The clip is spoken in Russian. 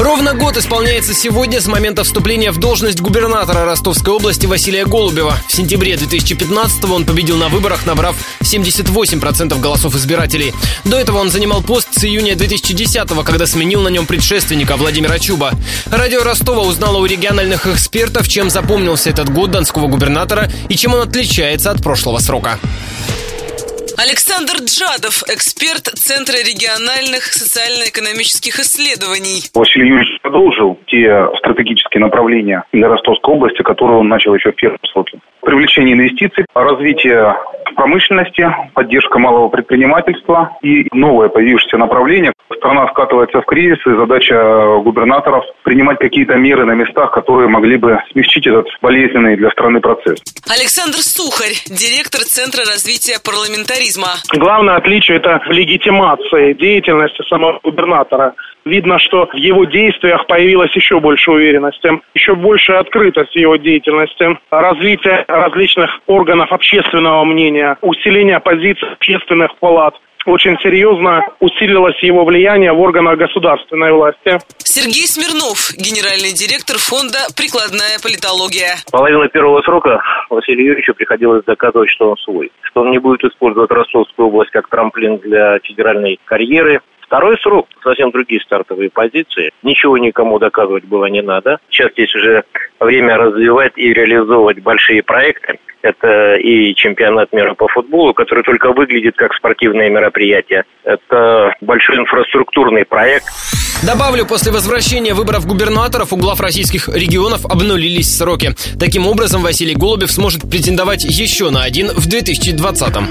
Ровно год исполняется сегодня с момента вступления в должность губернатора Ростовской области Василия Голубева. В сентябре 2015 он победил на выборах, набрав 78% голосов избирателей. До этого он занимал пост с июня 2010 когда сменил на нем предшественника Владимира Чуба. Радио Ростова узнало у региональных экспертов, чем запомнился этот год донского губернатора и чем он отличается от прошлого срока. Александр Джадов, эксперт Центра региональных социально-экономических исследований. Василий Юрьевич продолжил те стратегические направления для Ростовской области, которые он начал еще в первом сроке. Привлечение инвестиций, развитие промышленности, поддержка малого предпринимательства и новое появившееся направление. Страна скатывается в кризис, и задача губернаторов принимать какие-то меры на местах, которые могли бы смягчить этот болезненный для страны процесс. Александр Сухарь, директор Центра развития парламентаризма. Главное отличие – это в легитимации деятельности самого губернатора. Видно, что в его действиях появилась еще больше уверенности, еще больше открытость в его деятельности, развитие различных органов общественного мнения, усиление позиций общественных палат очень серьезно усилилось его влияние в органах государственной власти. Сергей Смирнов, генеральный директор фонда «Прикладная политология». Половина первого срока Василию Юрьевичу приходилось доказывать, что он свой, что он не будет использовать Ростовскую область как трамплин для федеральной карьеры, Второй срок, совсем другие стартовые позиции. Ничего никому доказывать было не надо. Сейчас здесь уже время развивать и реализовывать большие проекты. Это и чемпионат мира по футболу, который только выглядит как спортивное мероприятие. Это большой инфраструктурный проект. Добавлю, после возвращения выборов губернаторов у глав российских регионов обнулились сроки. Таким образом, Василий Голубев сможет претендовать еще на один в 2020 -м.